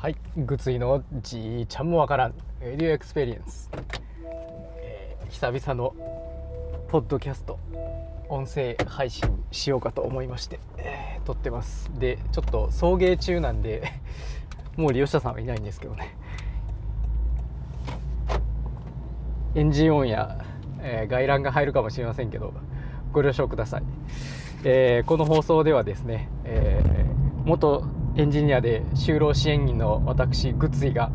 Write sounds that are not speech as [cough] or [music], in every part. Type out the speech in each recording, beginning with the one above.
はい、グツイのじいちゃんもわからん。エディオエクスペリエンス、えー久々のポッドキャスト。音声配信しようかと思いまして、えー撮ってます。でちょっと送迎中なんで [laughs] もう利用者さんはいないんですけどね。エンジン音や、えー外覧が入るかもしれませんけどご了承ください、えーこの放送ではですね、えー元エンジニアで就労支援員の私グッズイが、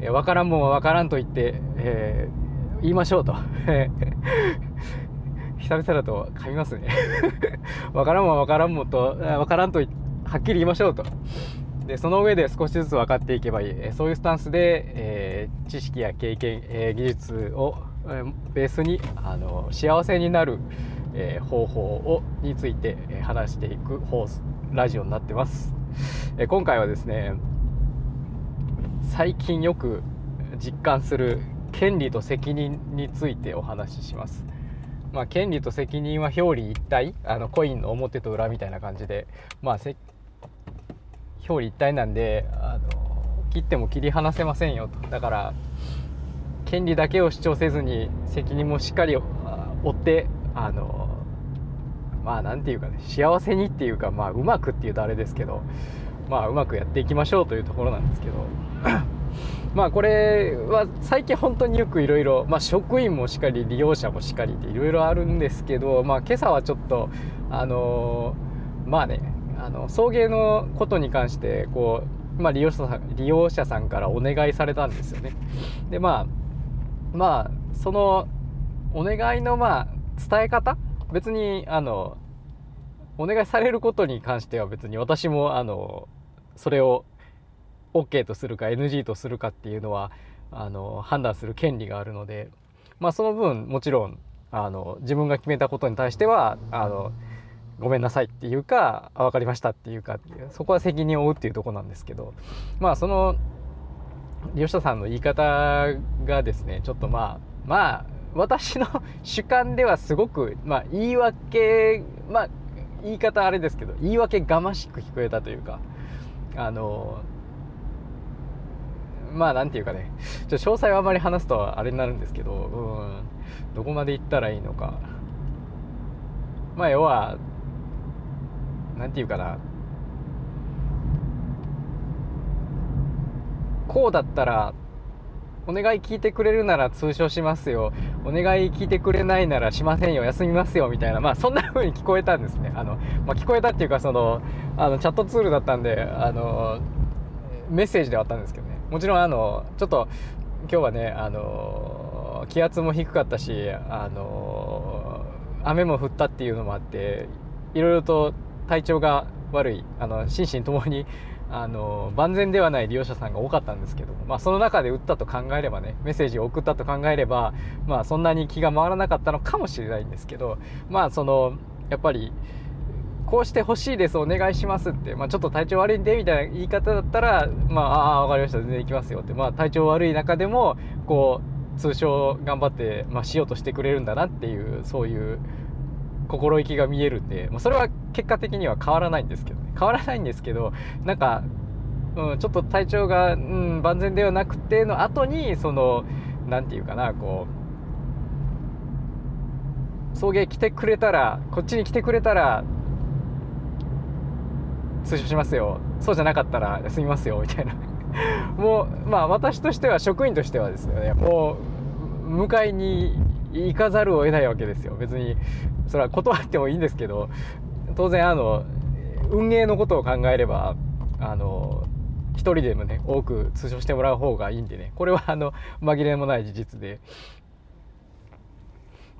え、分からんもんは分からんと言って、えー言いましょうと。[laughs] 久々だと噛みますね。[laughs] 分からんもんは分からんもんと分からんとはっきり言いましょうと。でその上で少しずつ分かっていけばいい。そういうスタンスで、えー知識や経験、えー技術を、えーベースにあの幸せになる、えー方法をについて、話していく放送ラジオになってます、え今回はですね最近よく実感する権利と責任についてお話しします。まあ、権利と責任は表裏一体あのコインの表と裏みたいな感じでまあせ表裏一体なんであの切っても切り離せませんよと。だから権利だけを主張せずに責任もしっかりあ負ってあのまあなんていうかね幸せにっていうかまあうまくっていうとあれですけどまあうまくやっていきましょうというところなんですけど [coughs] まあこれは最近本当によくいろいろ職員もしっかり利用者もしっかりっていろいろあるんですけどまあ今朝はちょっとあのまあねあの送迎のことに関してこう、まあ、利用者さん利用者さんからお願いされたんですよね。でまあまあそのお願いのまあ伝え方別にあのお願いされることに関しては別に私もあのそれを OK とするか NG とするかっていうのはあの判断する権利があるので、まあ、その分もちろんあの自分が決めたことに対してはあのごめんなさいっていうか分かりましたっていうかそこは責任を負うっていうとこなんですけどまあその利用者さんの言い方がですねちょっとまあまあ私の主観ではすごく、まあ、言い訳まあ言い方あれですけど言い訳がましく聞こえたというかあのまあなんていうかね。ちょ詳細はあまり話すとあれになるんですけど、うん、どこまで行ったらいいのか。まあ要はなんていうかな。こうだったらお願い聞いてくれるなら通称しますよ。お願い聞いてくれないならしませんよ。休みますよみたいな。まあそんな風に聞こえたんですね。あの、まあ、聞こえたっていうかそのあのチャットツールだったんであのメッセージではあったんですけどね。もちろんあのちょっと今日はねあの気圧も低かったしあの雨も降ったっていうのもあっていろいろと体調が悪いあの心身ともにあの万全ではない利用者さんが多かったんですけど、まあ、その中で打ったと考えればねメッセージを送ったと考えれば、まあ、そんなに気が回らなかったのかもしれないんですけどまあそのやっぱりこうしてほしいですお願いしますって、まあ、ちょっと体調悪いんでみたいな言い方だったらまあああ分かりました全然行きますよって、まあ、体調悪い中でもこう通称頑張って、まあ、しようとしてくれるんだなっていうそういう心意気が見えるんで、まあ、それは結果的には変わらないんですけどね。変わらないんですけどなんか、うん、ちょっと体調が、うん、万全ではなくての後にそのなんていうかなこう送迎来てくれたらこっちに来てくれたら通所しますよ。そうじゃなかったら休みますよみたいな。もうまあ私としては職員としてはですよね。もう迎えに行かざるを得ないわけですよ。別にそれは断ってもいいんですけど当然あの運営のことを考えればあの一人でもね多く通所してもらう方がいいんでねこれはあの紛れもない事実で。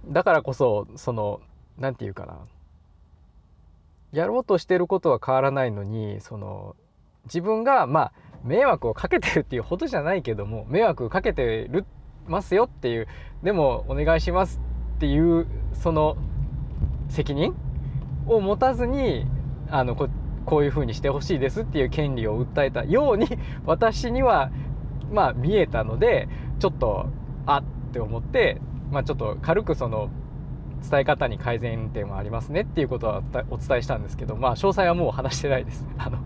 だからこそその何て言うかな。やろうとしてることは変わらないのにその自分がまあ迷惑をかけてるっていうほどじゃないけども迷惑かけてるっますよっていうでもお願いしますっていうその責任を持たずにあのここういうふうにしてほしいですっていう権利を訴えたように [laughs] 私にはまあ見えたのでちょっとあって思って、まあ、ちょっと軽くその伝え方に改善点はありますねっていうことはお伝えしたんですけどまあ詳細はもう話してないです。あの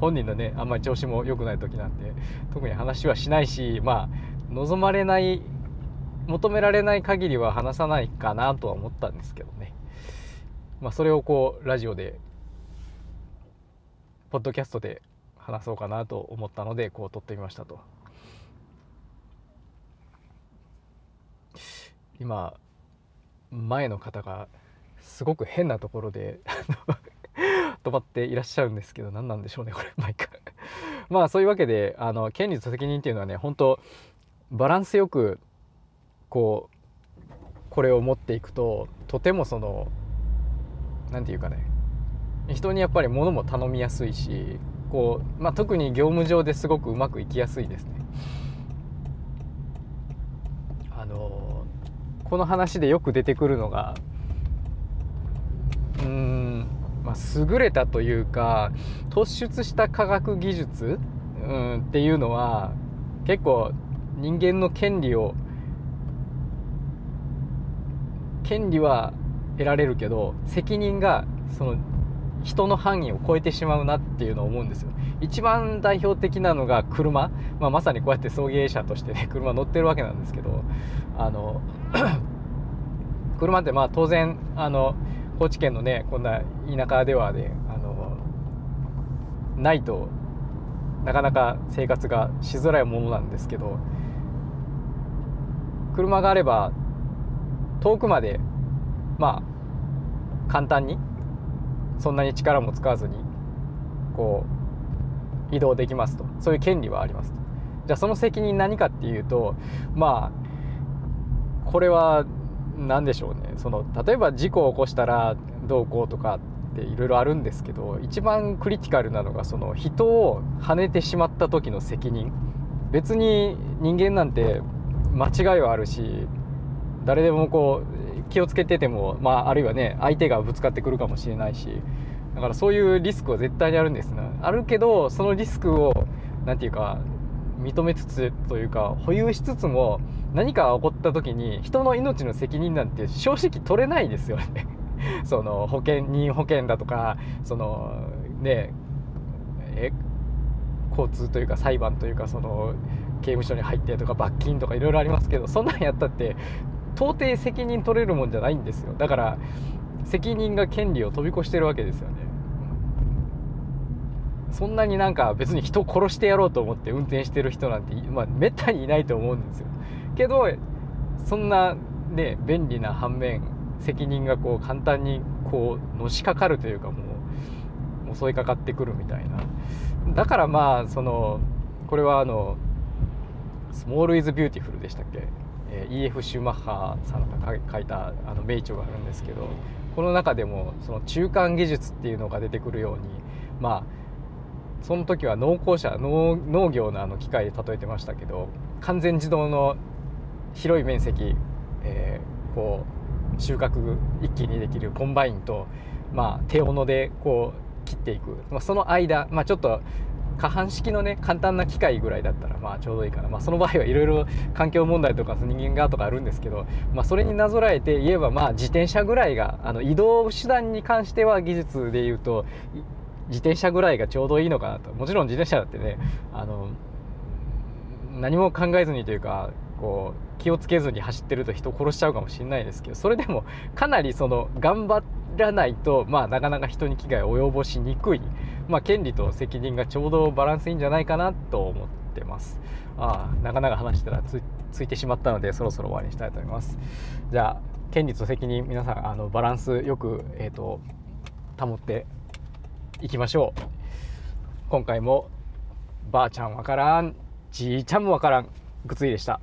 本人のねあんまり調子も良くない時なんで特に話はしないしまあ望まれない求められない限りは話さないかなとは思ったんですけどね。まあそれをこうラジオでポッドキャストで話そうかなと思ったのでこう撮ってみましたと。今前の方がすごく変なところで [laughs] 止まっていらっしゃるんですけど何なんでしょうねこれ毎回。まあそういうわけであの権利と責任っていうのはね本当バランスよくこうこれを持っていくととてもその何て言うかね人にやっぱり物も頼みやすいしこう、まあ、特に業務上ですごくうまくいきやすいですね。あのこの話でよく出てくるのがうん、まあ、優れたというか突出した科学技術、うん、っていうのは結構人間の権利を権利は得られるけど責任がその人の範囲を超えてしまうなっていうのを思うんですよ。一番代表的なのが車、まあ、まさにこうやって送迎車としてね [laughs] 車乗ってるわけなんですけどあの [clears throat] 車ってまあ当然あの高知県のねこんな田舎ではねあのないとなかなか生活がしづらいものなんですけど車があれば遠くまでまあ簡単にそんなに力も使わずにこう移動できますと。そういう権利はありますと。じゃあその責任何かっていうとまあこれは何でしょうね。その例えば事故を起こしたらどうこうとかっていろいろあるんですけど一番クリティカルなのがその人を跳ねてしまった時の責任。別に人間なんて間違いはあるし誰でもこう気をつけてても、まあ、あるいはね相手がぶつかってくるかもしれないしだからそういうリスクは絶対にあるんですね。あるけどそのリスクを何て言うか認めつつというか保有しつつも何か起こった時に人の命の責任なんて正直取れないですよね。[laughs] その保険任保険だとかそのねえ交通というか裁判というかその刑務所に入ってとか罰金とかいろいろありますけどそんなんやったって到底責任取れるもんじゃないんですよ。だから責任が権利を飛び越してるわけですよね。そんなになんか別に人を殺してやろうと思って運転してる人なんて、まあ、めったにいないと思うんですよ。けどそんなね便利な反面責任がこう簡単にこうのしかかるというかもう襲いかかってくるみたいな。だからまあそのこれはあの「スモール・イズ・ビューティフル」でしたっけ、えー、E.F. シューマッハさんが書いたあの名著があるんですけどこの中でもその中間技術っていうのが出てくるようにまあその時は農耕車農農業のあの機械で例えてましたけど完全自動の広い面積、えー、こう収穫一気にできるコンバインと、まあ、手斧でこう切っていく、まあ、その間、まあ、ちょっと可搬式のね簡単な機械ぐらいだったらまあちょうどいいかな、まあ、その場合はいろいろ環境問題とか人間がとかあるんですけど、まあ、それになぞらえて言えばまあ自転車ぐらいがあの移動手段に関しては技術でいうと自転車ぐらいがちょうどいいのかなと。もちろん自転車だってねあの何も考えずにというかこう気をつけずに走ってると人を殺しちゃうかもしれないですけどそれでもかなりその頑張っらないと、まあ、なかなか人に危害を及ぼしにくい、まあ、権利と責任がちょうどバランスいいんじゃないかなと思ってます。ああなかなか話したらつついてしまったのでそろそろ終わりにしたいと思います。じゃあ権利と責任皆さんあのバランスよく、えーと保っていきましょう。今回もばあちゃんわからんじいちゃんもわからんぐついでした。